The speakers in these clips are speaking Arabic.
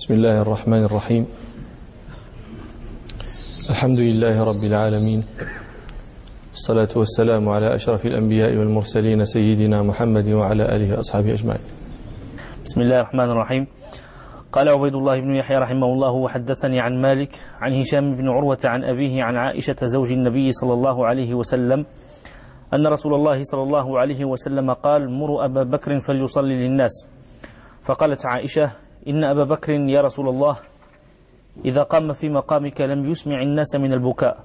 بسم الله الرحمن الرحيم الحمد لله رب العالمين الصلاة والسلام على أشرف الأنبياء والمرسلين سيدنا محمد وعلى آله وأصحابه أجمعين بسم الله الرحمن الرحيم قال عبيد الله بن يحيى رحمه الله وحدثني عن مالك عن هشام بن عروة عن أبيه عن عائشة زوج النبي صلى الله عليه وسلم أن رسول الله صلى الله عليه وسلم قال مروا أبا بكر فليصلي للناس فقالت عائشة إن أبا بكر يا رسول الله إذا قام في مقامك لم يسمع الناس من البكاء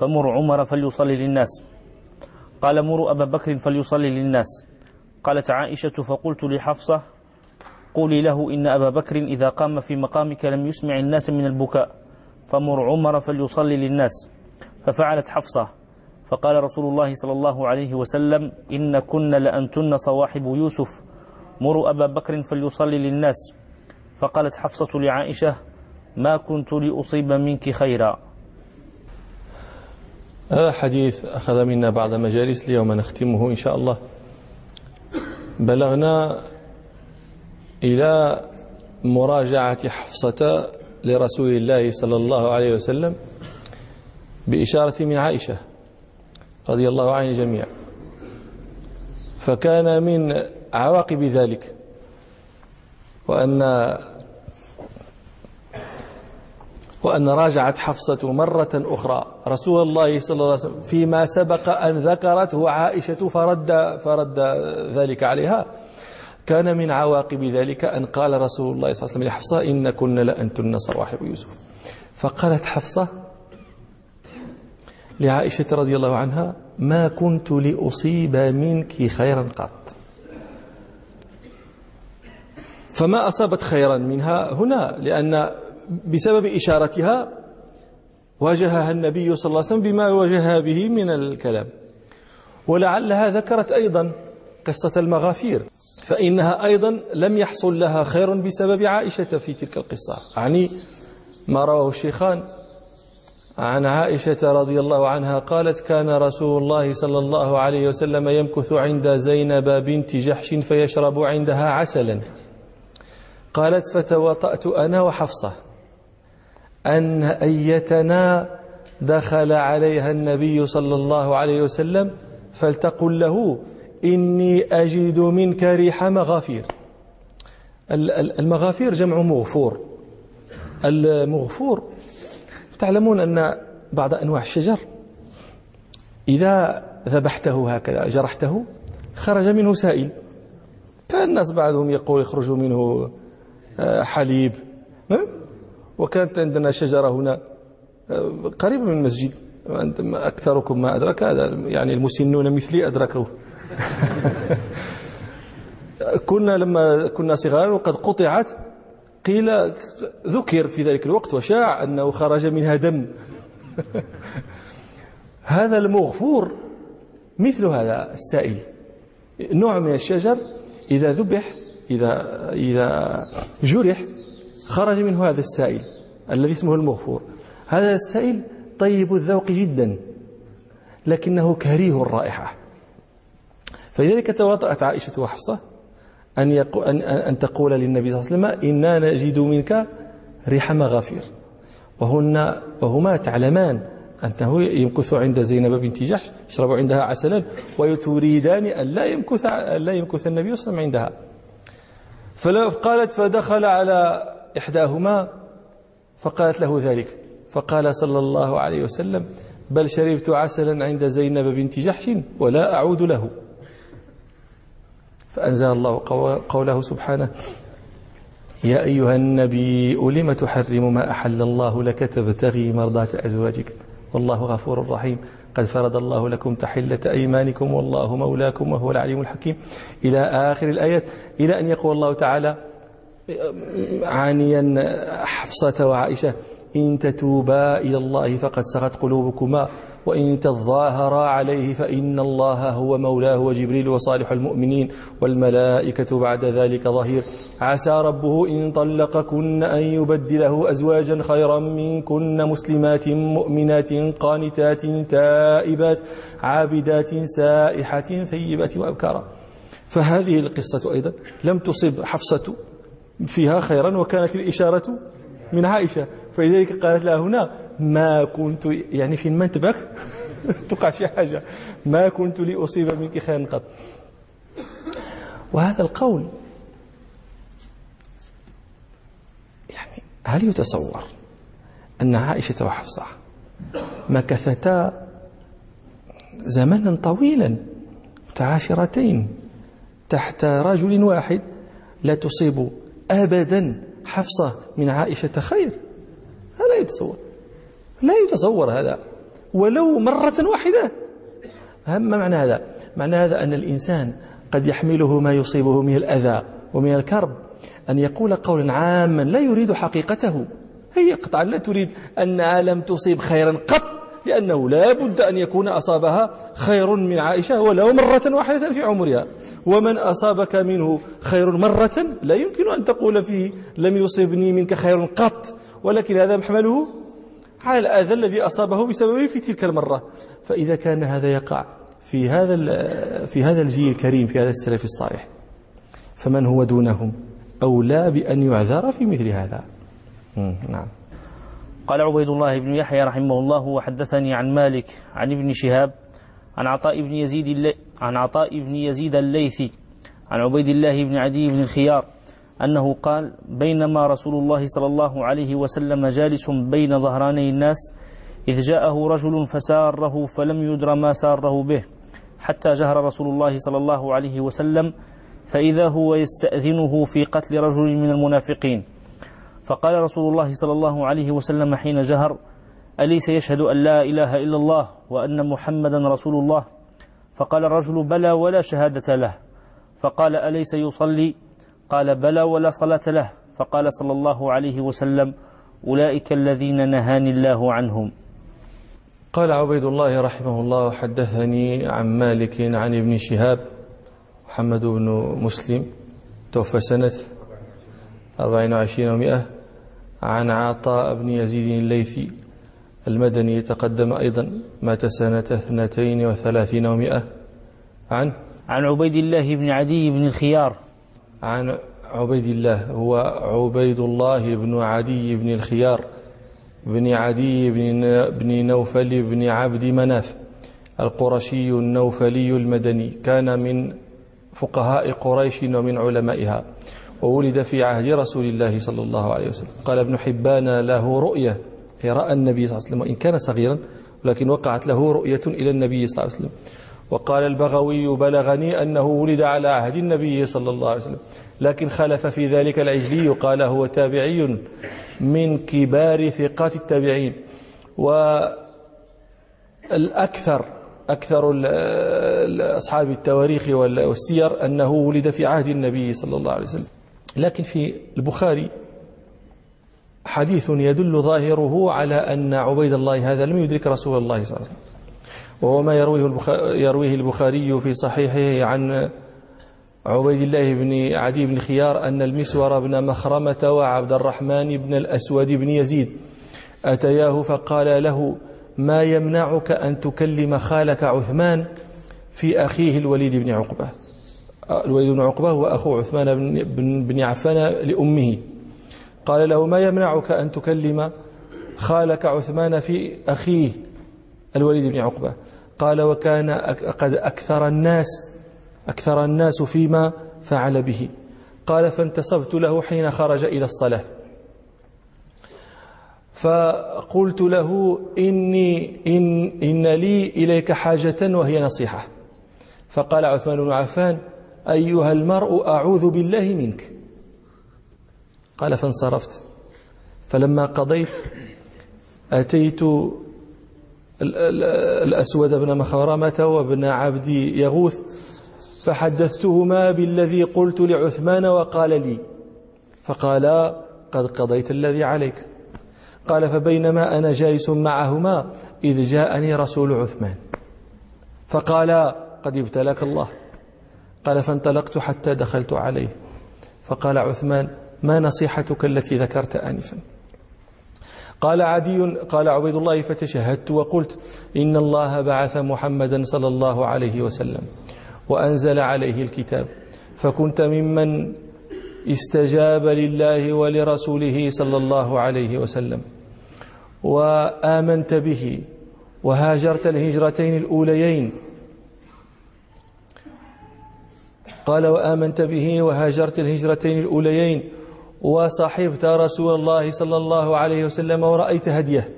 فمر عمر فليصلي للناس. قال مروا أبا بكر فليصلي للناس. قالت عائشة فقلت لحفصة قولي له إن أبا بكر إذا قام في مقامك لم يسمع الناس من البكاء. فمر عمر فليصلي للناس. ففعلت حفصة. فقال رسول الله صلى الله عليه وسلم إن كن لأنتن صواحب يوسف. مروا أبا بكر فليصلي للناس. فقالت حفصة لعائشة ما كنت لأصيب منك خيرا. هذا حديث أخذ منا بعض مجالس اليوم نختمه إن شاء الله. بلغنا إلى مراجعة حفصة لرسول الله صلى الله عليه وسلم بإشارة من عائشة رضي الله عن الجميع فكان من عواقب ذلك. وأن وأن راجعت حفصة مرة أخرى. رسول الله صلى الله عليه وسلم فيما سبق أن ذكرته عائشة فرد فرد ذلك عليها. كان من عواقب ذلك أن قال رسول الله صلى الله عليه وسلم لحفصة إن كن لأنتن صواحب يوسف. فقالت حفصة لعائشة رضي الله عنها ما كنت لأصيب منك خيرا قط. فما أصابت خيرا منها هنا لأن بسبب إشارتها واجهها النبي صلى الله عليه وسلم بما واجهها به من الكلام. ولعلها ذكرت أيضا قصة المغافير فإنها أيضا لم يحصل لها خير بسبب عائشة في تلك القصة. يعني ما رواه الشيخان عن عائشة رضي الله عنها قالت كان رسول الله صلى الله عليه وسلم يمكث عند زينب بنت جحش فيشرب عندها عسلا. قالت فتوطأت أنا وحفصة. أن أيتنا دخل عليها النبي صلى الله عليه وسلم فلتقل له إني أجد منك ريح مغافير. المغافير جمع مغفور. المغفور تعلمون أن بعض أنواع الشجر إذا ذبحته هكذا جرحته خرج منه سائل. كان الناس بعضهم يقول يخرج منه حليب. وكانت عندنا شجرة هنا آه، قريبة من المسجد. أكثركم ما أدرك هذا يعني المسنون مثلي أدركوه كنا لما كنا صغارا وقد قطعت قيل ذكر في ذلك الوقت وشاع أنه خرج منها دم. هذا المغفور مثل هذا السائل. نوع من الشجر إذا ذبح إذا إذا جرح خرج منه هذا السائل الذي اسمه المغفور. هذا السائل طيب الذوق جدا لكنه كريه الرائحة. فلذلك تواطأت عائشة وحفصة أن, أن, أن تقول للنبي صلى الله عليه وسلم إنا نجد منك ريح مغافير. وهن وهما تعلمان أنه يمكث عند زينب بنت جحش يشرب عندها عسلا وتريدان أن لا يمكث لا يمكث النبي صلى الله عليه وسلم عندها. فقالت فدخل على إحداهما فقالت له ذلك. فقال صلى الله عليه وسلم بل شربت عسلا عند زينب بنت جحش ولا أعود له. فأنزل الله قوله سبحانه يا أيها النبي لم تحرم ما أحل الله لك تبتغي مرضات أزواجك؟ والله غفور رحيم. قد فرض الله لكم تحلة أيمانكم والله مولاكم وهو العليم الحكيم. إلى آخر الآيات. إلى أن يقول الله تعالى عانيا حفصة وعائشة إن تتوبا إلى الله فقد سغت قلوبكما وإن تظاهرا عليه فإن الله هو مولاه وجبريل وصالح المؤمنين والملائكة بعد ذلك ظهير. عسى ربه إن طلقكن أن يبدله أزواجا خيرا منكن مسلمات مؤمنات قانتات تائبات عابدات سائحات ثيبات وأبكارا. فهذه القصة أيضا لم تصب حفصة فيها خيرا وكانت الإشارة من عائشة. فلذلك قالت لها هنا ما كنت يعني في منتبك تقع شي حاجة. ما كنت لأصيب منك خيرا قط. وهذا القول يعني هل يتصور أن عائشة وحفصة مكثتا زمنا طويلا متعاشرتين تحت رجل واحد لا تصيب أبدا حفصة من عائشة خير؟ يتصور. لا يتصور هذا. ولو مرة واحدة. ما معنى هذا؟ معنى هذا أن الإنسان قد يحمله ما يصيبه من الأذى ومن الكرب. أن يقول قولا عاما لا يريد حقيقته. هي قطعا لا تريد أنها لم تصيب خيرا قط لأنه لا بد أن يكون أصابها خير من عائشة ولو مرة واحدة في عمرها. ومن أصابك منه خير مرة لا يمكن أن تقول فيه لم يصبني منك خير قط. ولكن هذا محمله على الأذى الذي أصابه بسببه في تلك المرة. فإذا كان هذا يقع في هذا في هذا الجيل الكريم في هذا السلف الصالح فمن هو دونهم؟ أولى بأن يعذر في مثل هذا. نعم. قال عبيد الله بن يحيى رحمه الله وحدثني عن مالك عن ابن شهاب عن عطاء بن يزيد عن عطاء بن يزيد الليثي عن عبيد الله بن عدي بن الخيار أنه قال بينما رسول الله صلى الله عليه وسلم جالس بين ظهراني الناس إذ جاءه رجل فساره فلم يدر ما ساره به حتى جهر رسول الله صلى الله عليه وسلم فإذا هو يستأذنه في قتل رجل من المنافقين. فقال رسول الله صلى الله عليه وسلم حين جهر أليس يشهد أن لا إله إلا الله وأن محمدا رسول الله؟ فقال الرجل بلى ولا شهادة له. فقال أليس يصلي؟ قال بلى ولا صلاة له. فقال صلى الله عليه وسلم أولئك الذين نهاني الله عنهم. قال عبيد الله رحمه الله حدثني عن مالك عن ابن شهاب محمد بن مسلم توفى سنة أربعين وعشرين ومئة عن عطاء بن يزيد الليثي المدني يتقدم أيضا مات سنة اثنتين وثلاثين ومئة عن عن عبيد الله بن عدي بن الخيار عن عبيد الله هو عبيد الله بن عدي بن الخيار بن عدي بن نوفل بن عبد مناف القرشي النوفلي المدني كان من فقهاء قريش ومن علمائها وولد في عهد رسول الله صلى الله عليه وسلم. قال ابن حبان له رؤية رأى النبي صلى الله عليه وسلم وإن كان صغيرا ولكن وقعت له رؤية إلى النبي صلى الله عليه وسلم. وقال البغوي بلغني أنه ولد على عهد النبي صلى الله عليه وسلم. لكن خلف في ذلك العجلي قال هو تابعي من كبار ثقات التابعين. والأكثر أكثر أصحاب التواريخ والسير أنه ولد في عهد النبي صلى الله عليه وسلم. لكن في البخاري حديث يدل ظاهره على أن عبيد الله هذا لم يدرك رسول الله صلى الله عليه وسلم. وهو ما يرويه يرويه البخاري في صحيحه عن عبيد الله بن عدي بن خيار أن المسور بن مخرمة وعبد الرحمن بن الأسود بن يزيد أتياه فقال له ما يمنعك أن تكلم خالك عثمان في أخيه الوليد بن عقبة? الوليد بن عقبة هو أخو عثمان بن, بن عفان لأمه. قال له ما يمنعك أن تكلم خالك عثمان في أخيه الوليد بن عقبة؟ قال وكان قد أكثر الناس أكثر الناس فيما فعل به. قال فانتصبت له حين خرج إلى الصلاة. فقلت له إني إن, إن لي إليك حاجة وهي نصيحة. فقال عثمان بن عفان أيها المرء أعوذ بالله منك. قال فانصرفت. فلما قضيت أتيت الأسود بن مخرمة وابن عبد يغوث فحدثتهما بالذي قلت لعثمان وقال لي. فقال قد قضيت الذي عليك. قال فبينما أنا جالس معهما إذ جاءني رسول عثمان. فقال قد ابتلاك الله. قال فانطلقت حتى دخلت عليه. فقال عثمان ما نصيحتك التي ذكرت آنفا؟ قال عدي قال عبيد الله فتشهدت وقلت إن الله بعث محمدا صلى الله عليه وسلم وأنزل عليه الكتاب. فكنت ممن استجاب لله ولرسوله صلى الله عليه وسلم وآمنت به وهاجرت الهجرتين الأوليين. قال وآمنت به وهاجرت الهجرتين الأوليين. وصحبت رسول الله صلى الله عليه وسلم ورأيت هديه.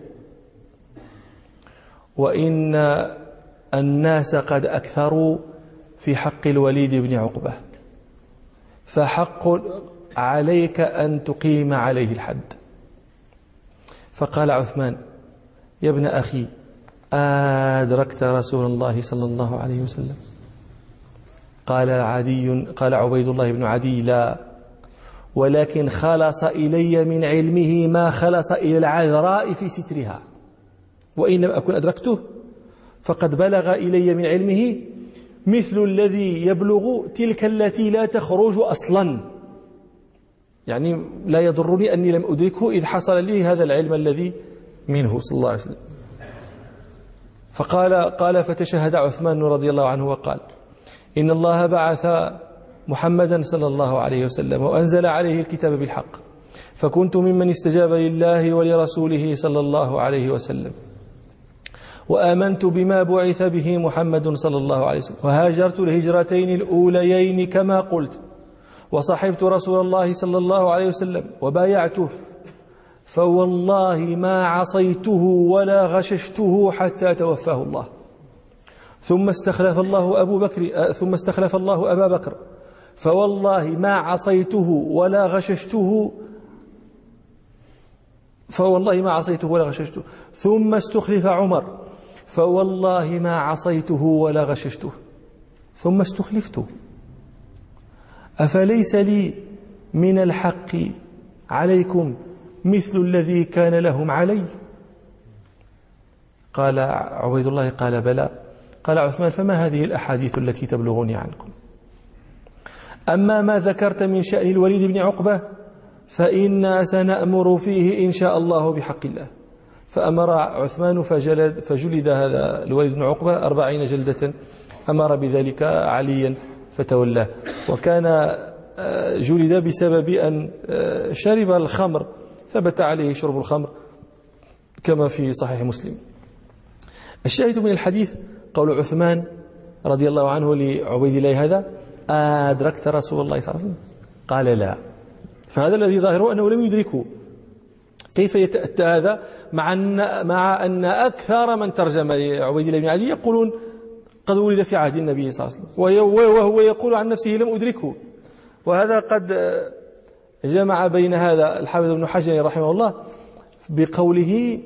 وإن الناس قد أكثروا في حق الوليد بن عقبة. فحق عليك أن تقيم عليه الحد. فقال عثمان يا ابن أخي أدركت رسول الله صلى الله عليه وسلم. قال عدي قال عبيد الله بن عدي لا. ولكن خلص إلي من علمه ما خلص إلى العذراء في سترها. وإن لم أكن أدركته فقد بلغ إلي من علمه مثل الذي يبلغ تلك التي لا تخرج أصلا. يعني لا يضرني أني لم أدركه إذ حصل لي هذا العلم الذي منه صلى الله عليه وسلم. فقال قال فتشهد عثمان رضي الله عنه وقال إن الله بعث محمدا صلى الله عليه وسلم وأنزل عليه الكتاب بالحق. فكنت ممن استجاب لله ولرسوله صلى الله عليه وسلم. وآمنت بما بعث به محمد صلى الله عليه وسلم. وهاجرت الهجرتين الأوليين كما قلت. وصحبت رسول الله صلى الله عليه وسلم وبايعته. فوالله ما عصيته ولا غششته حتى توفاه الله. ثم استخلف الله أبو بكر ثم استخلف الله أبا بكر. فوالله ما عصيته ولا غششته. فوالله ما عصيته ولا غششته. ثم استخلف عمر. فوالله ما عصيته ولا غششته. ثم استخلفت. أفليس لي من الحق عليكم مثل الذي كان لهم علي؟ قال عبيد الله قال بلى. قال عثمان فما هذه الأحاديث التي تبلغني عنكم؟ أما ما ذكرت من شأن الوليد بن عقبة فإنا سنأمر فيه إن شاء الله بحق الله. فأمر عثمان فجلد, فجلد هذا الوليد بن عقبة أربعين جلدة أمر بذلك عليا فتولاه. وكان آه، جلد بسبب أن آه، شرب الخمر ثبت عليه شرب الخمر كما في صحيح مسلم. الشاهد من الحديث قول عثمان رضي الله عنه لعبيد الله هذا أدركت رسول الله صلى الله عليه وسلم؟ قال لا. فهذا الذي ظاهره أنه لم يدركه. كيف يتأتى هذا؟ مع أن, مع أن أكثر من ترجم لعبيد الله بن علي يقولون قد ولد في عهد النبي صلى الله عليه وسلم. وهو يقول عن نفسه لم أدركه. وهذا قد جمع بين هذا الحافظ ابن حجر رحمه الله بقوله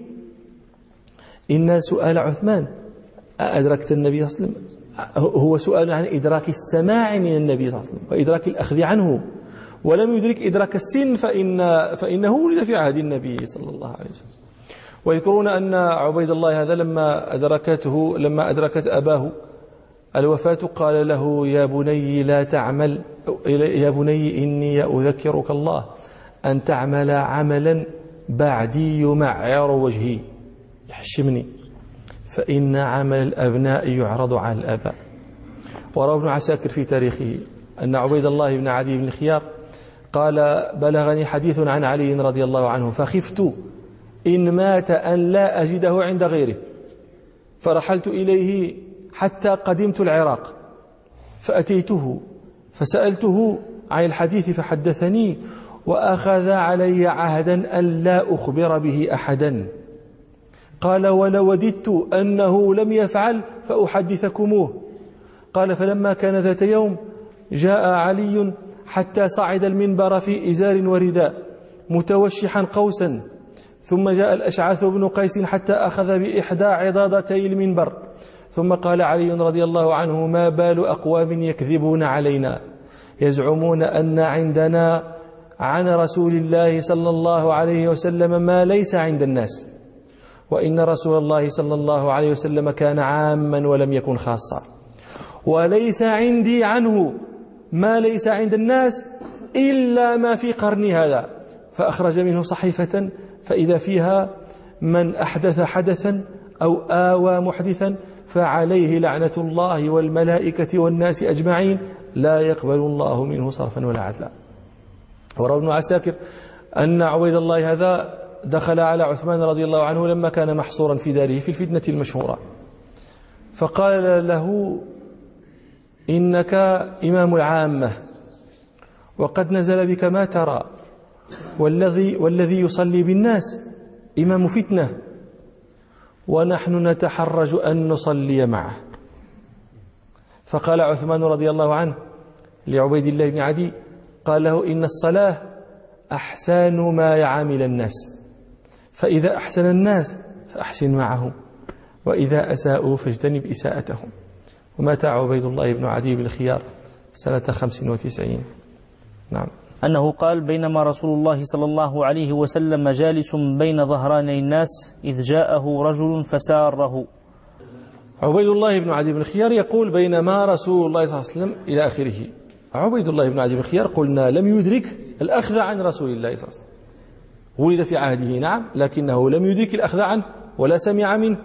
إن سؤال عثمان أدركت النبي صلى الله عليه وسلم؟ هو سؤال عن إدراك السماع من النبي صلى الله عليه وسلم وإدراك الأخذ عنه. ولم يدرك إدراك السن فإن فإنه ولد في عهد النبي صلى الله عليه وسلم. ويذكرون أن عبيد الله هذا لما أدركته لما أدركت أباه الوفاة قال له يا بني لا تعمل يا بني إني أذكرك الله أن تعمل عملا بعدي يمعر وجهي. يحشمني. فإن عمل الأبناء يعرض على الآباء. وروى ابن عساكر في تاريخه أن عبيد الله بن عدي بن خيار قال بلغني حديث عن علي رضي الله عنه فخفت إن مات أن لا أجده عند غيره فرحلت إليه حتى قدمت العراق فأتيته فسألته عن الحديث فحدثني وأخذ علي عهدا أن لا أخبر به أحدا. قال ولوددت أنه لم يفعل فأحدثكموه. قال فلما كان ذات يوم جاء علي حتى صعد المنبر في إزار ورداء متوشحا قوسا ثم جاء الأشعث بن قيس حتى أخذ بإحدى عضادتي المنبر. ثم قال علي رضي الله عنه ما بال أقوام يكذبون علينا؟ يزعمون أن عندنا عن رسول الله صلى الله عليه وسلم ما ليس عند الناس. وإن رسول الله صلى الله عليه وسلم كان عاما ولم يكن خاصا. وليس عندي عنه ما ليس عند الناس إلا ما في قرني هذا. فأخرج منه صحيفة فإذا فيها من أحدث حدثا أو آوى محدثا فعليه لعنة الله والملائكة والناس أجمعين. لا يقبل الله منه صرفا ولا عدلا. وروى ابن عساكر أن عبيد الله هذا دخل على عثمان رضي الله عنه لما كان محصورا في داره في الفتنة المشهورة. فقال له إنك إمام العامة وقد نزل بك ما ترى والذي والذي يصلي بالناس إمام فتنة ونحن نتحرج أن نصلي معه. فقال عثمان رضي الله عنه لعبيد الله بن عدي قال له إن الصلاة أحسان ما يعامل الناس. فإذا أحسن الناس فأحسن معهم وإذا أساءوا فاجتنب إساءتهم. ومات عبيد الله بن عدي بالخيار؟ سنة خمس وتسعين. نعم. أنه قال بينما رسول الله صلى الله عليه وسلم جالس بين ظهراني الناس إذ جاءه رجل فساره. عبيد الله بن عدي بن الخيار يقول بينما رسول الله صلى الله عليه وسلم إلى آخره. عبيد الله بن عدي بن الخيار قلنا لم يدرك الأخذ عن رسول الله صلى الله عليه وسلم. ولد في عهده نعم لكنه لم يدرك الأخذ عنه ولا سمع منه.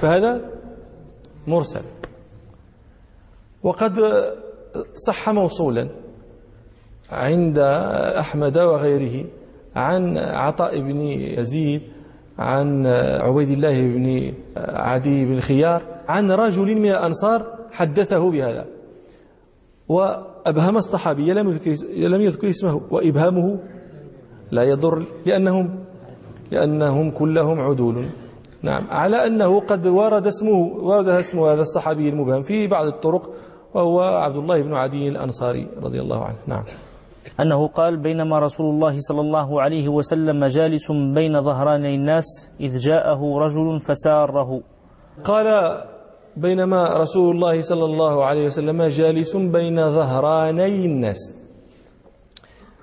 فهذا مرسل. وقد صح موصولا عند أحمد وغيره عن عطاء بن يزيد عن عبيد الله بن عدي بن خيار عن رجل من الأنصار حدثه بهذا. وأبهم الصحابي لم يذكر, لم يذكر اسمه وإبهامه لا يضر لأنهم لأنهم كلهم عدول. نعم. على أنه قد ورد اسمه ورد اسم هذا الصحابي المبهم في بعض الطرق وهو عبد الله بن عدي الأنصاري رضي الله عنه. نعم. أنه قال بينما رسول الله صلى الله عليه وسلم جالس بين ظهراني الناس إذ جاءه رجل فساره. قال بينما رسول الله صلى الله عليه وسلم جالس بين ظهراني الناس.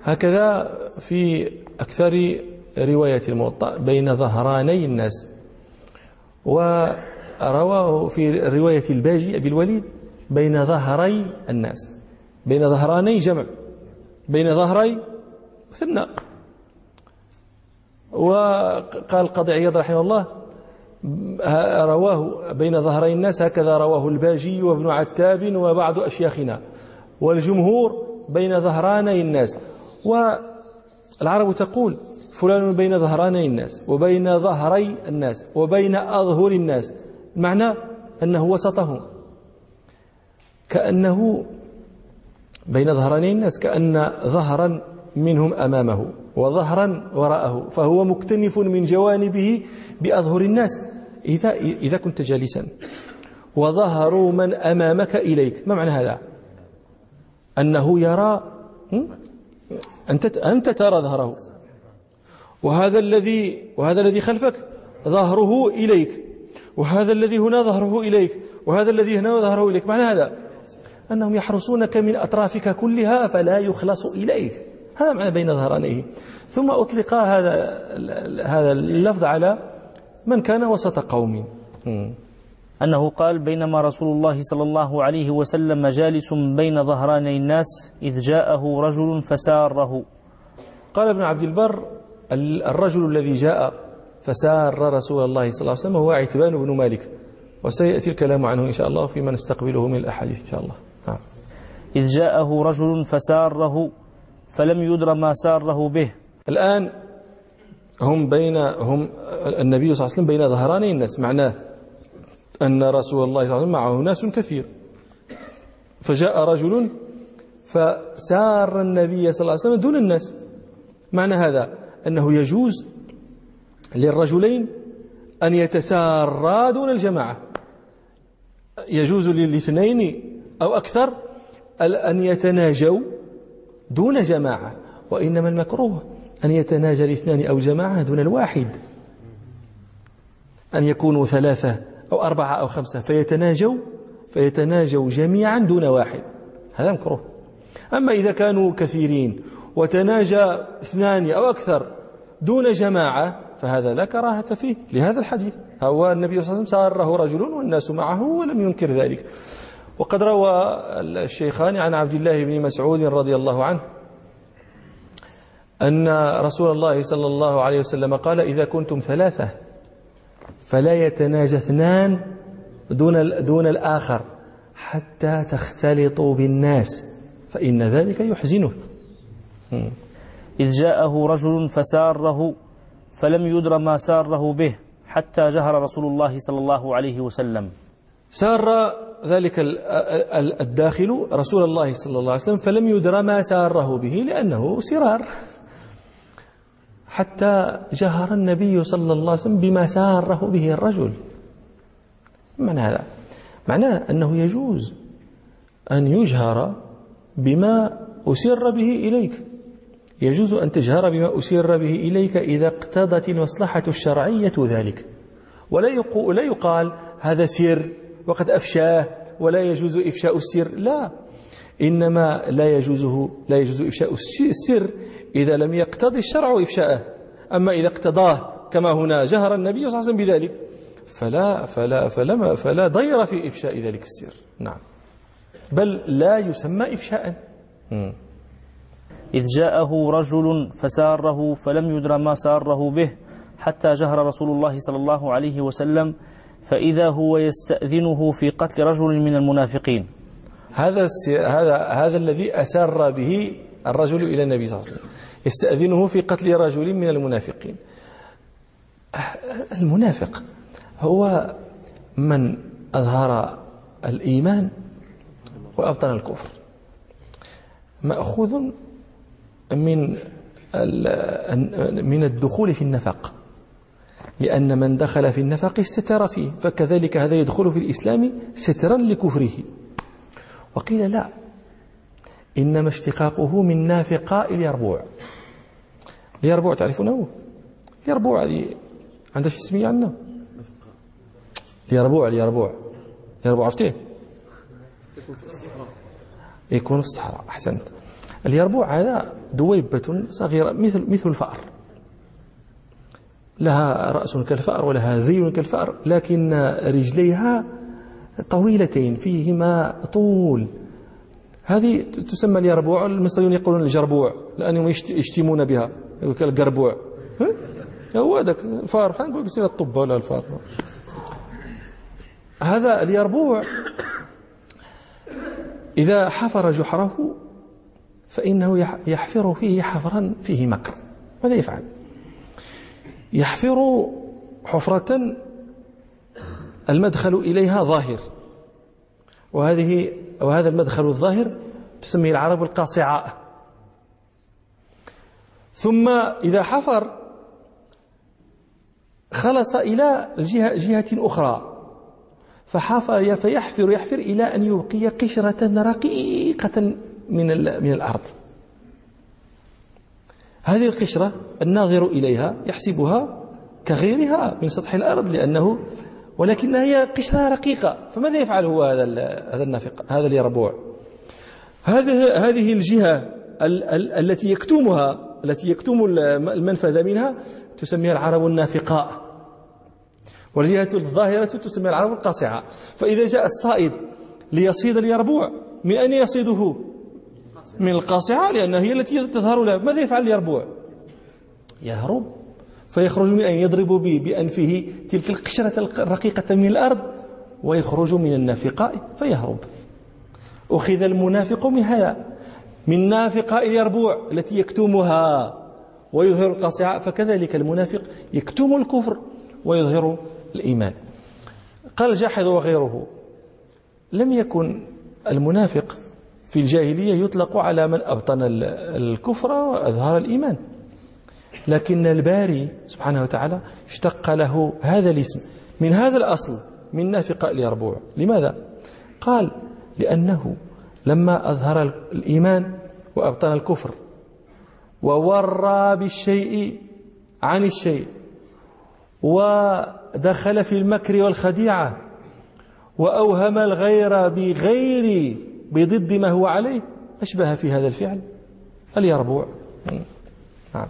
هكذا في أكثر رواية الموطأ بين ظهراني الناس ورواه في رواية الباجي أبي الوليد بين ظهري الناس بين ظهراني جمع بين ظهري مثنى وقال القاضي عياض رحمه الله رواه بين ظهري الناس هكذا رواه الباجي وابن عتاب وبعض أشياخنا والجمهور بين ظهراني الناس. والعرب تقول فلان بين ظهراني الناس وبين ظهري الناس وبين أظهر الناس. معنى أنه وسطهم. كأنه بين ظهراني الناس كأن ظهرا منهم أمامه وظهرا وراءه فهو مكتنف من جوانبه بأظهر الناس. إذا, إذا كنت جالسا. وظهر من أمامك إليك. ما معنى هذا؟ أنه يرى أنت أنت ترى ظهره. وهذا الذي وهذا الذي خلفك ظهره إليك. وهذا الذي هنا ظهره إليك. وهذا الذي هنا ظهره إليك. معنى هذا؟ أنهم يحرسونك من أطرافك كلها فلا يخلص إليك. هذا معنى بين ظهرانيه. ثم أطلق هذا هذا اللفظ على من كان وسط قوم. أنه قال بينما رسول الله صلى الله عليه وسلم جالس بين ظهراني الناس إذ جاءه رجل فساره. قال ابن عبد البر الرجل الذي جاء فسار رسول الله صلى الله عليه وسلم هو عتبان بن مالك وسيأتي الكلام عنه إن شاء الله فيما نستقبله من الأحاديث إن شاء الله. نعم. إذ جاءه رجل فساره فلم يدر ما ساره به. الآن هم بين هم النبي صلى الله عليه وسلم بين ظهراني الناس معناه أن رسول الله صلى الله عليه وسلم معه ناس كثير. فجاء رجل فسار النبي صلى الله عليه وسلم دون الناس. معنى هذا أنه يجوز للرجلين أن يتسارا دون الجماعة. يجوز للاثنين أو أكثر أن يتناجوا دون جماعة وإنما المكروه أن يتناجى الاثنان أو جماعة دون الواحد. أن يكونوا ثلاثة أو أربعة أو خمسة فيتناجوا فيتناجوا جميعا دون واحد. هذا مكروه. أما إذا كانوا كثيرين وتناجى اثنان أو أكثر دون جماعة فهذا لا كراهة فيه لهذا الحديث. هو النبي صلى الله عليه وسلم ساره رجل والناس معه ولم ينكر ذلك. وقد روى الشيخان عن عبد الله بن مسعود رضي الله عنه أن رسول الله صلى الله عليه وسلم قال إذا كنتم ثلاثة فلا يتناجى اثنان دون دون الآخر حتى تختلطوا بالناس فإن ذلك يحزنه. إذ جاءه رجل فساره فلم يدر ما ساره به حتى جهر رسول الله صلى الله عليه وسلم. سار ذلك الداخل رسول الله صلى الله عليه وسلم فلم يدر ما ساره به لأنه سرار. حتى جهر النبي صلى الله عليه وسلم بما ساره به الرجل. معنى هذا؟ معناه أنه يجوز أن يجهر بما أسر به إليك. يجوز أن تجهر بما أسر به إليك إذا اقتضت المصلحة الشرعية ذلك. ولا لا يقال هذا سر وقد أفشاه ولا يجوز إفشاء السر. لا. إنما لا يجوزه لا يجوز إفشاء السر إذا لم يقتضي الشرع إفشاءه. أما إذا اقتضاه كما هنا جهر النبي صلى الله عليه وسلم بذلك فلا فلا فلا فلا ضير في إفشاء ذلك السر. نعم. بل لا يسمى إفشاء إذ جاءه رجل فساره فلم يدر ما ساره به حتى جهر رسول الله صلى الله عليه وسلم فإذا هو يستأذنه في قتل رجل من المنافقين. هذا هذا هذا الذي أسر به الرجل إلى النبي صلى الله عليه وسلم. يستأذنه في قتل رجل من المنافقين. المنافق هو من أظهر الإيمان وأبطن الكفر. مأخوذ من من الدخول في النفق لأن من دخل في النفق استتر فيه فكذلك هذا يدخل في الإسلام سترا لكفره. وقيل لا إنما اشتقاقه من نافقاء اليربوع. اليربوع تعرفونه اليربوع هذه عندها شي اسمية عندنا؟ اليربوع اليربوع. اليربوع عرفتيه؟ يكون في الصحراء أحسنت. اليربوع هذا دويبة صغيرة مثل مثل الفأر. لها رأس كالفأر ولها ذيل كالفأر لكن رجليها طويلتين فيهما طول. هذه تسمى اليربوع المصريون يقولون الجربوع لأنهم يشتمون بها القربوع. هو هذاك الفار نقول بصير الطبة ولا الفار. هذا اليربوع إذا حفر جحره فإنه يحفر فيه حفرا فيه مكر. ماذا يفعل؟ يحفر حفرة المدخل إليها ظاهر. وهذه وهذا المدخل الظاهر تسميه العرب القاصعاء ثم إذا حفر خلص إلى الجهة جهة أخرى. فحفر فيحفر يحفر إلى أن يبقي قشرة رقيقة من من الأرض. هذه القشرة الناظر إليها يحسبها كغيرها من سطح الأرض لأنه ولكنها هي قشرة رقيقة. فماذا يفعل هو هذا هذا النافق؟ هذا اليربوع هذه هذه الجهة التي يكتمها التي يكتم المنفذ منها تسميها العرب النافقاء. والجهة الظاهرة تسمى العرب القاصعة. فإذا جاء الصائد ليصيد اليربوع من أين يصيده؟ من القاصعة لأنها هي التي تظهر له. ماذا يفعل اليربوع يهرب. فيخرج من أن يضرب بأنفه تلك القشرة الرقيقة من الأرض ويخرج من النافقاء فيهرب. أخذ المنافق من هذا من نافقاء اليربوع التي يكتمها ويظهر القاصعة فكذلك المنافق يكتم الكفر ويظهر الإيمان. قال جاحظ وغيره لم يكن المنافق في الجاهلية يطلق على من أبطن الكفر وأظهر الإيمان. لكن الباري سبحانه وتعالى اشتق له هذا الاسم من هذا الأصل من نافق اليربوع لماذا؟ قال لأنه لما أظهر الإيمان وأبطن الكفر وورى بالشيء عن الشيء ودخل في المكر والخديعة وأوهم الغير بغير بضد ما هو عليه أشبه في هذا الفعل اليربوع. نعم.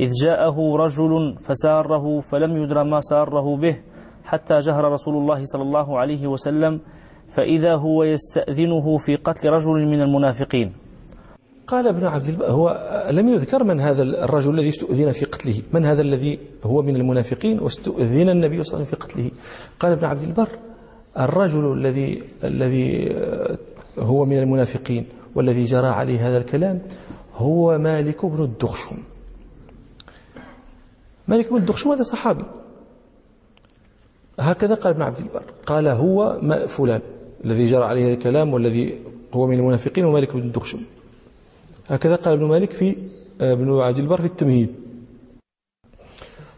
إذ جاءه رجل فساره فلم يدر ما ساره به حتى جهر رسول الله صلى الله عليه وسلم فإذا هو يستأذنه في قتل رجل من المنافقين. قال ابن عبد البر هو لم يذكر من هذا الرجل الذي استؤذن في قتله من هذا الذي هو من المنافقين واستؤذن النبي صلى الله عليه وسلم في قتله؟ قال ابن عبد البر الرجل الذي الذي هو من المنافقين والذي جرى عليه هذا الكلام هو مالك بن الدخشم. مالك بن الدخشم هذا صحابي. هكذا قال ابن عبد البر. قال هو فلان الذي جرى عليه الكلام والذي هو من المنافقين ومالك بن الدخشم هكذا قال ابن مالك في آه، ابن عبد البر في التمهيد.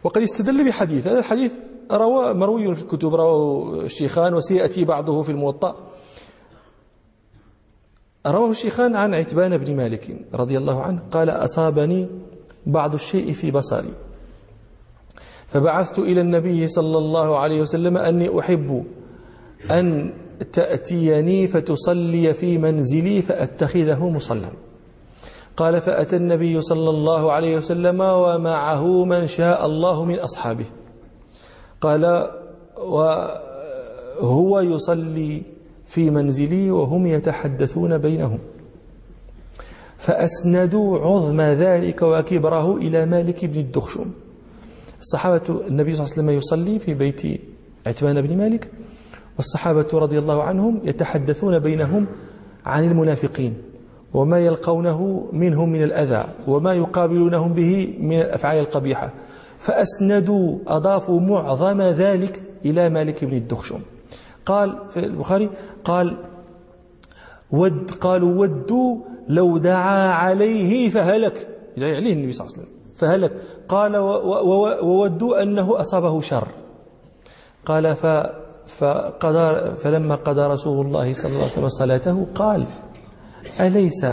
وقد استدل بحديث هذا الحديث روى مروي في الكتب رواه الشيخان وسيأتي بعضه في الموطأ. رواه الشيخان عن عتبان بن مالك رضي الله عنه قال أصابني بعض الشيء في بصري. فبعثت إلى النبي صلى الله عليه وسلم أني أحب أن تأتيني فتصلي في منزلي فأتخذه مصلى. قال فأتى النبي صلى الله عليه وسلم ومعه من شاء الله من أصحابه. قال وهو يصلي في منزلي وهم يتحدثون بينهم. فأسندوا عظم ذلك وكبره إلى مالك بن الدخشم الصحابة النبي صلى الله عليه وسلم يصلي في بيت عتبان بن مالك والصحابة رضي الله عنهم يتحدثون بينهم عن المنافقين وما يلقونه منهم من الأذى وما يقابلونهم به من الأفعال القبيحة فأسندوا أضافوا معظم ذلك إلى مالك بن الدخشم. قال في البخاري قال ود قالوا ودوا لو دعا عليه فهلك. يدعي عليه النبي صلى الله عليه وسلم فهلك. قال وودوا أنه أصابه شر. قال ف فقضى فلما قضى رسول الله صلى الله عليه وسلم صلاته قال أليس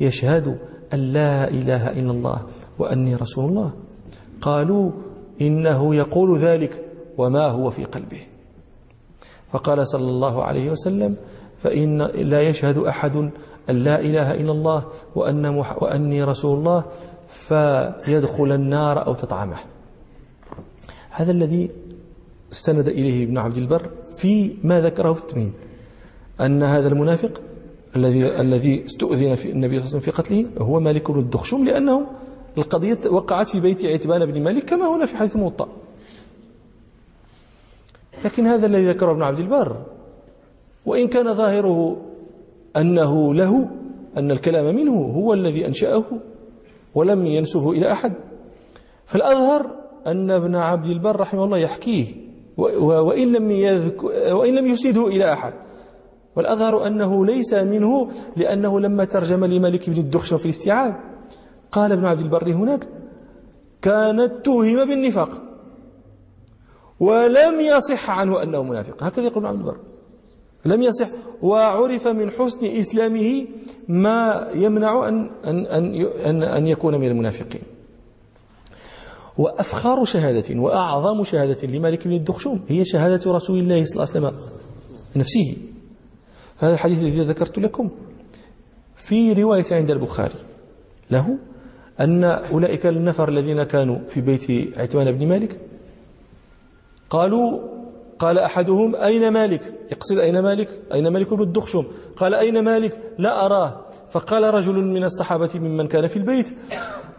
يشهد أن لا إله إلا الله وأني رسول الله؟ قالوا إنه يقول ذلك وما هو في قلبه. فقال صلى الله عليه وسلم فإن لا يشهد أحد أن لا إله إلا الله وأن وأني رسول الله فيدخل النار أو تطعمه. هذا الذي استند إليه ابن عبد البر في ما ذكره في التمهيد أن هذا المنافق الذي الذي استؤذن في النبي صلى الله عليه وسلم في قتله هو مالك بن الدخشم لأنه القضية وقعت في بيت عتبان بن مالك كما هنا في حديث الموطأ لكن هذا الذي ذكره ابن عبد البر وإن كان ظاهره أنه له أن الكلام منه هو الذي أنشأه ولم ينسبه إلى أحد. فالأظهر أن ابن عبد البر رحمه الله يحكيه وإن لم, وإن لم يسنده إلى أحد. والأظهر أنه ليس منه لأنه لما ترجم لملك بن الدخشم في الاستيعاب. قال ابن عبد البر هناك كانت توهم بالنفاق ولم يصح عنه أنه منافق. هكذا يقول ابن عبد البر. لم يصح وعرف من حسن إسلامه ما يمنع أن, أن, أن, أن يكون من المنافقين. وأفخر شهادة وأعظم شهادة لمالك بن الدخشوم هي شهادة رسول الله صلى الله عليه وسلم نفسه. هذا الحديث الذي ذكرت لكم في رواية عند البخاري. له أن أولئك النفر الذين كانوا في بيت عتمان بن مالك قالوا قال أحدهم أين مالك؟ يقصد أين مالك؟ أين مالك بن الدخشم قال أين مالك؟ لا أراه. فقال رجل من الصحابة ممن كان في البيت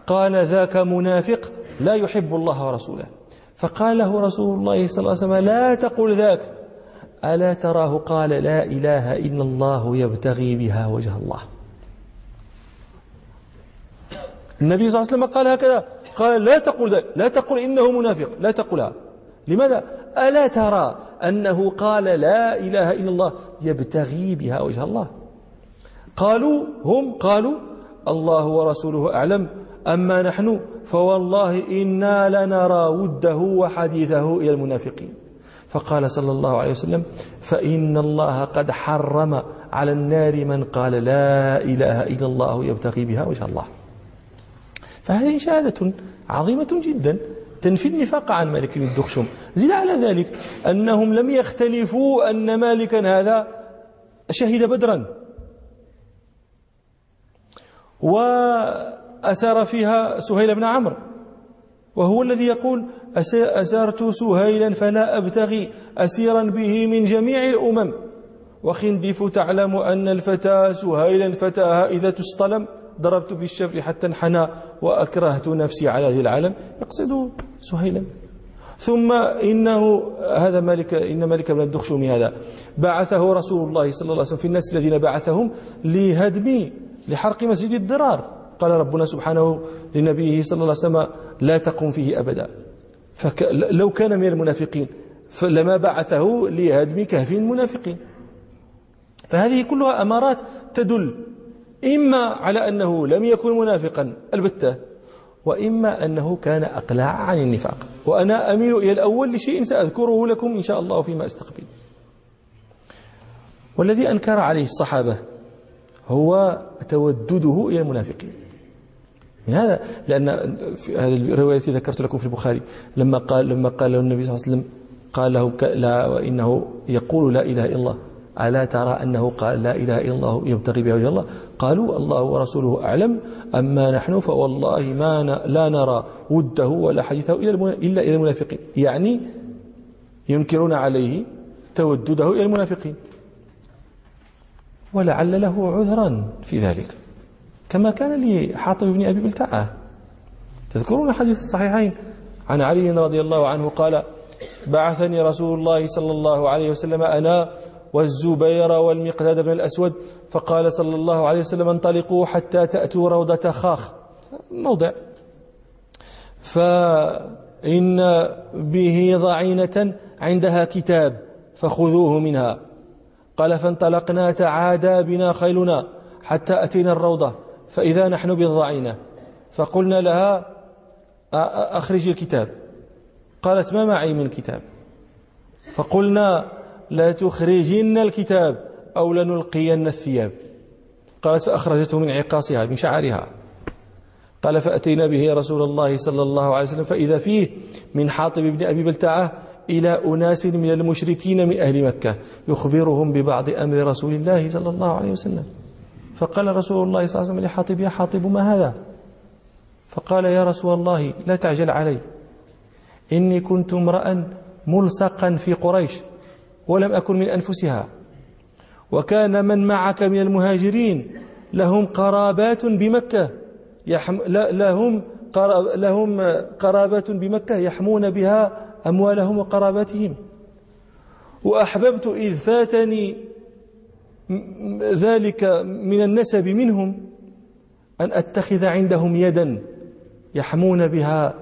قال ذاك منافق لا يحب الله ورسوله. فقال له رسول الله صلى الله عليه وسلم لا تقل ذاك. ألا تراه؟ قال لا إله إلا الله يبتغي بها وجه الله. النبي صلى الله عليه وسلم قال هكذا. قال لا تقل ذلك لا تقل إنه منافق. لا تقلها لماذا؟ ألا ترى أنه قال لا إله إلا الله يبتغي بها وجه الله؟ قالوا هم قالوا الله ورسوله أعلم أما نحن فوالله إنا لنرى وده وحديثه إلى المنافقين. فقال صلى الله عليه وسلم فإن الله قد حرم على النار من قال لا إله إلا الله يبتغي بها وجه الله. فهذه شهادة عظيمة جدا. تنفي النفاق عن مالك بن الدخشم زد على ذلك أنهم لم يختلفوا أن مالكا هذا شهد بدرا. وأسار فيها سهيل بن عمرو. وهو الذي يقول أسرت سهيلا فلا أبتغي أسيرا به من جميع الأمم. وخندف تعلم أن الفتى سهيلا فتاها إذا تصطلم ضربت بالشفر حتى انحنى وأكرهت نفسي على ذي العالم. يقصد سهيلا. ثم إنه هذا ملك إن ملك بن الدخشومي هذا بعثه رسول الله صلى الله عليه وسلم في الناس الذين بعثهم لهدم لحرق مسجد الضرار. قال ربنا سبحانه لنبيه صلى الله عليه وسلم لا تقم فيه أبدا. فلو كان من المنافقين فلما بعثه لهدم كهف المنافقين. فهذه كلها أمارات تدل إما على أنه لم يكن منافقا البتة وإما أنه كان أقلع عن النفاق. وأنا أميل إلى الأول لشيء سأذكره لكم إن شاء الله فيما أستقبل. والذي أنكر عليه الصحابة هو تودده إلى المنافقين. من هذا لأن في هذه الرواية التي ذكرت لكم في البخاري لما قال لما قال له النبي صلى الله عليه وسلم قال له لا وإنه يقول لا إله إلا الله. ألا ترى أنه قال لا إله إلا الله يبتغي بها وجه الله؟ قالوا الله ورسوله أعلم. أما نحن فوالله ما لا نرى وده ولا حديثه إلا إلى المنافقين. يعني ينكرون عليه تودده إلى المنافقين. ولعل له عذرا في ذلك. كما كان لحاطب بن أبي بلتعة. تذكرون حديث الصحيحين؟ عن علي رضي الله عنه قال بعثني رسول الله صلى الله عليه وسلم أنا والزبير والمقداد بن الأسود فقال صلى الله عليه وسلم انطلقوا حتى تأتوا روضة خاخ. موضع. فإن به ضعينة عندها كتاب فخذوه منها. قال فانطلقنا تعادى بنا خيلنا حتى أتينا الروضة فإذا نحن بالضعينة. فقلنا لها أخرج الكتاب. قالت ما معي من كتاب. فقلنا لا تخرجن الكتاب أو لنلقين الثياب. قالت فأخرجته من عقاصها من شعرها قال فأتينا به رسول الله صلى الله عليه وسلم فإذا فيه من حاطب بن أبي بلتعة إلى أناس من المشركين من أهل مكة يخبرهم ببعض أمر رسول الله صلى الله عليه وسلم. فقال رسول الله صلى الله عليه وسلم لحاطب يا حاطب ما هذا؟ فقال يا رسول الله لا تعجل علي. إني كنت امرأ ملصقا في قريش. ولم أكن من أنفسها. وكان من معك من المهاجرين لهم قرابات بمكة يحم لهم لهم قرابات بمكة يحمون بها أموالهم وقراباتهم. وأحببت إذ فاتني ذلك من النسب منهم أن أتخذ عندهم يدا يحمون بها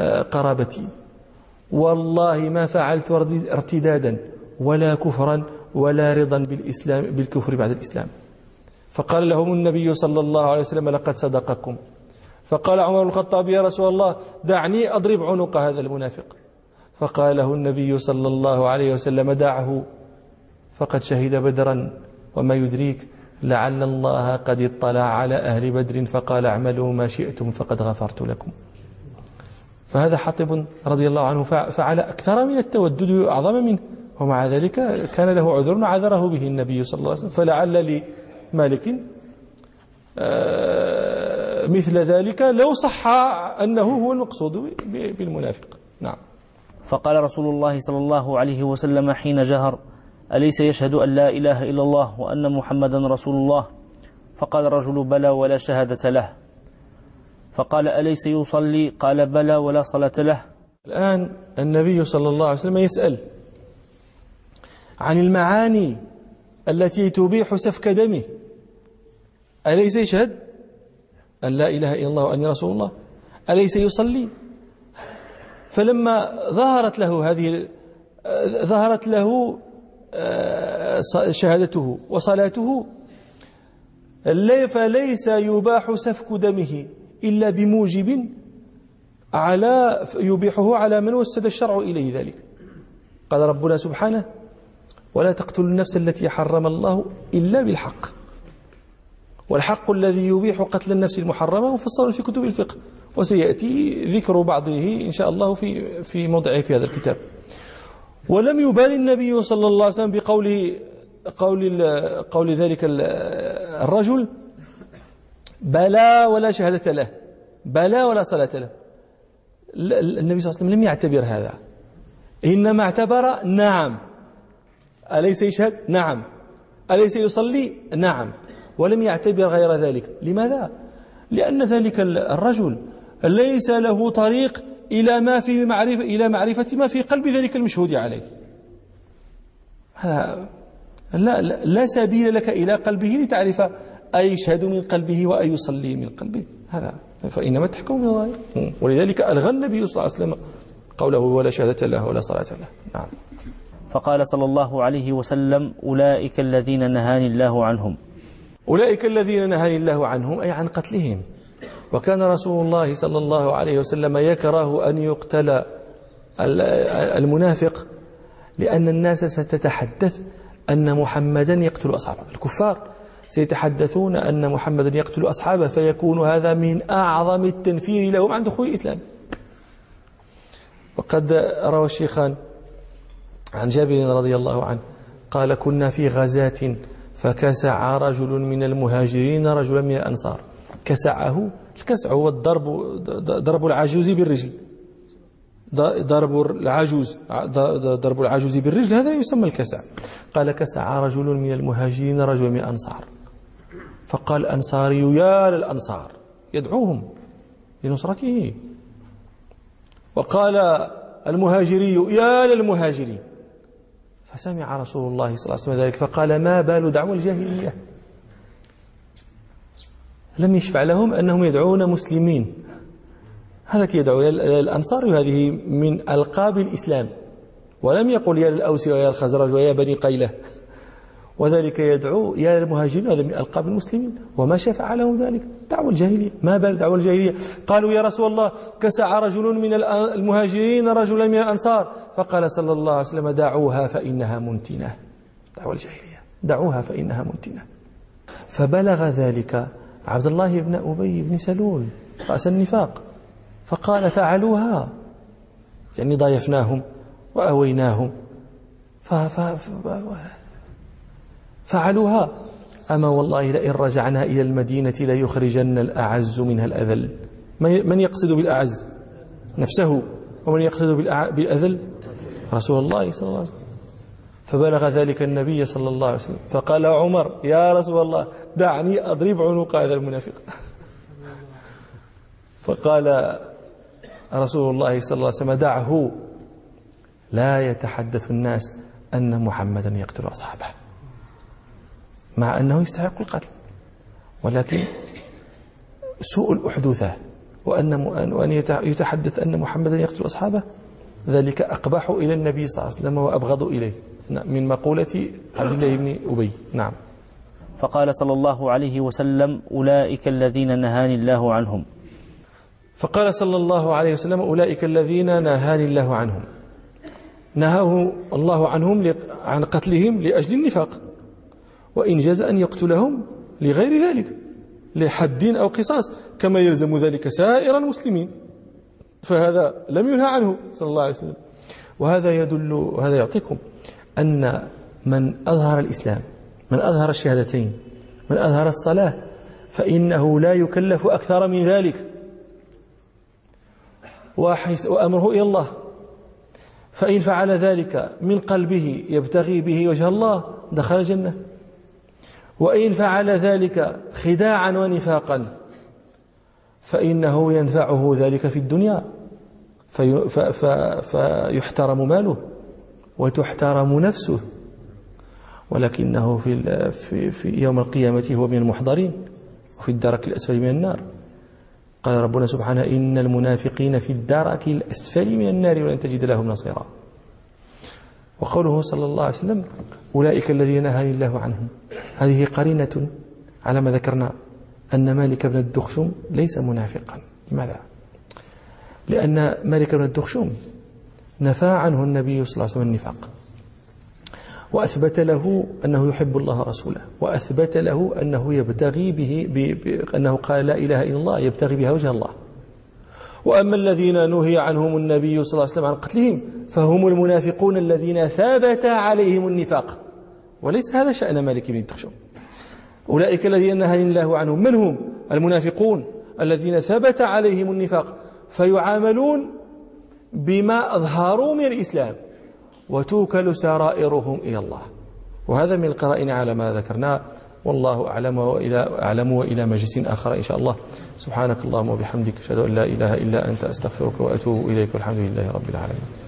آه، قرابتي. والله ما فعلت ارتدادا. ولا كفرا ولا رضا بالإسلام بالكفر بعد الإسلام. فقال لهم النبي صلى الله عليه وسلم لقد صدقكم. فقال عمر بن الخطاب يا رسول الله دعني أضرب عنق هذا المنافق. فقال له النبي صلى الله عليه وسلم دعه. فقد شهد بدرا وما يدريك لعل الله قد اطلع على أهل بدر فقال اعملوا ما شئتم فقد غفرت لكم. فهذا حاطب رضي الله عنه فعل أكثر من التودد أعظم منه. ومع ذلك كان له عذر عذره به النبي صلى الله عليه وسلم فلعل لمالك آه، مثل ذلك لو صح أنه هو المقصود بالمنافق. نعم. فقال رسول الله صلى الله عليه وسلم حين جهر أليس يشهد أن لا إله إلا الله وأن محمدا رسول الله؟ فقال الرجل بلى ولا شهادة له. فقال أليس يصلي؟ قال بلى ولا صلاة له. الآن النبي صلى الله عليه وسلم يسأل عن المعاني التي تبيح سفك دمه. أليس يشهد أن لا إله إلا الله وأني رسول الله؟ أليس يصلي؟ فلما ظهرت له هذه ظهرت له آه، شهادته وصلاته فليس يباح سفك دمه إلا بموجب على يبيحه على من وسد الشرع إليه ذلك. قال ربنا سبحانه ولا تقتلوا النفس التي حرم الله إلا بالحق. والحق الذي يبيح قتل النفس المحرمة مفصل في كتب الفقه. وسيأتي ذكر بعضه إن شاء الله في في موضعه في هذا الكتاب. ولم يبال النبي صلى الله عليه وسلم بقول قول قول ذلك الرجل بلى ولا شهادة له بلى ولا صلاة له. النبي صلى الله عليه وسلم لم يعتبر هذا. إنما اعتبر نعم. أليس يشهد؟ نعم. أليس يصلي؟ نعم. ولم يعتبر غير ذلك. لماذا؟ لأن ذلك الرجل ليس له طريق إلى ما في معرفة إلى معرفة ما في قلب ذلك المشهود عليه. لا, لا سبيل لك إلى قلبه لتعرف أي يشهد من قلبه وأي يصلي من قلبه. هذا. فإنما تحكم ولذلك ألغى النبي صلى الله عليه وسلم قوله ولا شهادة له ولا صلاة له. نعم. فقال صلى الله عليه وسلم أولئك الذين نهاني الله عنهم. أولئك الذين نهاني الله عنهم أي عن قتلهم. وكان رسول الله صلى الله عليه وسلم يكره أن يقتل المنافق لأن الناس ستتحدث أن محمدا يقتل أصحابه. الكفار سيتحدثون أن محمدا يقتل أصحابه فيكون هذا من أعظم التنفير لهم عن دخول الإسلام. وقد روى الشيخان عن جابر رضي الله عنه قال كنا في غزاة فكسع رجل من المهاجرين رجلا من الأنصار. كسعه الكسع هو الضرب ضرب العجوز بالرجل. ضرب العجوز ضرب العجوز بالرجل هذا يسمى الكسع. قال كسع رجل من المهاجرين رجلا من الأنصار. فقال الأنصاري يا للأنصار يدعوهم لنصرته. وقال المهاجري يا للمهاجرين. فسمع رسول الله صلى الله عليه وسلم ذلك فقال ما بال دعوة الجاهلية؟ لم يشفع لهم أنهم يدعون مسلمين. هذا يدعو الأنصار وهذه من ألقاب الإسلام. ولم يقل يا للأوس ويا الخزرج ويا بني قيلة. وذلك يدعو يا المهاجرين هذا من ألقاب المسلمين. وما شفع لهم ذلك. دعوة الجاهلية. ما بال دعوة الجاهلية؟ قالوا يا رسول الله كسع رجل من المهاجرين رجلا من الأنصار. فقال صلى الله عليه وسلم دعوها فإنها منتنة. دعوة الجاهلية. دعوها فإنها منتنة. فبلغ ذلك عبد الله بن أبي بن سلول رأس النفاق. فقال فعلوها. يعني ضايفناهم وأويناهم. فعلوها. أما والله لئن رجعنا إلى المدينة ليخرجن الأعز منها الأذل. من يقصد بالأعز؟ نفسه. ومن يقصد بالأذل؟ رسول الله صلى الله عليه وسلم. فبلغ ذلك النبي صلى الله عليه وسلم. فقال عمر يا رسول الله دعني أضرب عنق هذا المنافق. فقال رسول الله صلى الله عليه وسلم دعه. لا يتحدث الناس أن محمدا يقتل أصحابه مع أنه يستحق القتل. ولكن سوء الأحدوثة وأن وأن يتحدث أن محمدا يقتل أصحابه ذلك أقبح إلى النبي صلى الله عليه وسلم وأبغض إليه. من مقولة عبد الله بن أبي. نعم. فقال صلى الله عليه وسلم أولئك الذين نهاني الله عنهم. فقال صلى الله عليه وسلم أولئك الذين نهاني الله عنهم. نهاه الله عنهم عن قتلهم لأجل النفاق. وإن جاز أن يقتلهم لغير ذلك لحد أو قصاص كما يلزم ذلك سائر المسلمين. فهذا لم ينهى عنه صلى الله عليه وسلم. وهذا يدل وهذا يعطيكم أن من أظهر الإسلام من أظهر الشهادتين من أظهر الصلاة فإنه لا يكلف أكثر من ذلك. وأمره إلى الله. فإن فعل ذلك من قلبه يبتغي به وجه الله دخل الجنة. وإن فعل ذلك خداعا ونفاقا فإنه ينفعه ذلك في الدنيا. في فيحترم ماله وتحترم نفسه. ولكنه في, في, في يوم القيامة هو من المحضرين وفي الدرك الأسفل من النار. قال ربنا سبحانه إن المنافقين في الدرك الأسفل من النار ولن تجد لهم نصيرا. وقوله صلى الله عليه وسلم أولئك الذين نهاني الله عنهم. هذه قرينة على ما ذكرنا. أن مالك بن الدخشم ليس منافقا. لماذا؟ لأن مالك بن الدخشم نفى عنه النبي صلى الله عليه وسلم النفاق. وأثبت له أنه يحب الله ورسوله. وأثبت له أنه يبتغي به أنه قال لا إله إلا الله يبتغي بها وجه الله. وأما الذين نهي عنهم النبي صلى الله عليه وسلم عن قتلهم فهم المنافقون الذين ثبت عليهم النفاق. وليس هذا شأن مالك بن الدخشم أولئك الذين نهى الله عنهم. من هم المنافقون الذين ثبت عليهم النفاق فيعاملون بما أظهروا من الإسلام وتوكل سرائرهم إلى الله. وهذا من القرائن على ما ذكرنا. والله أعلم وإلى أعلم وإلى مجلس آخر إن شاء الله. سبحانك اللهم وبحمدك أشهد أن لا إله إلا أنت أستغفرك وأتوب إليك والحمد لله رب العالمين.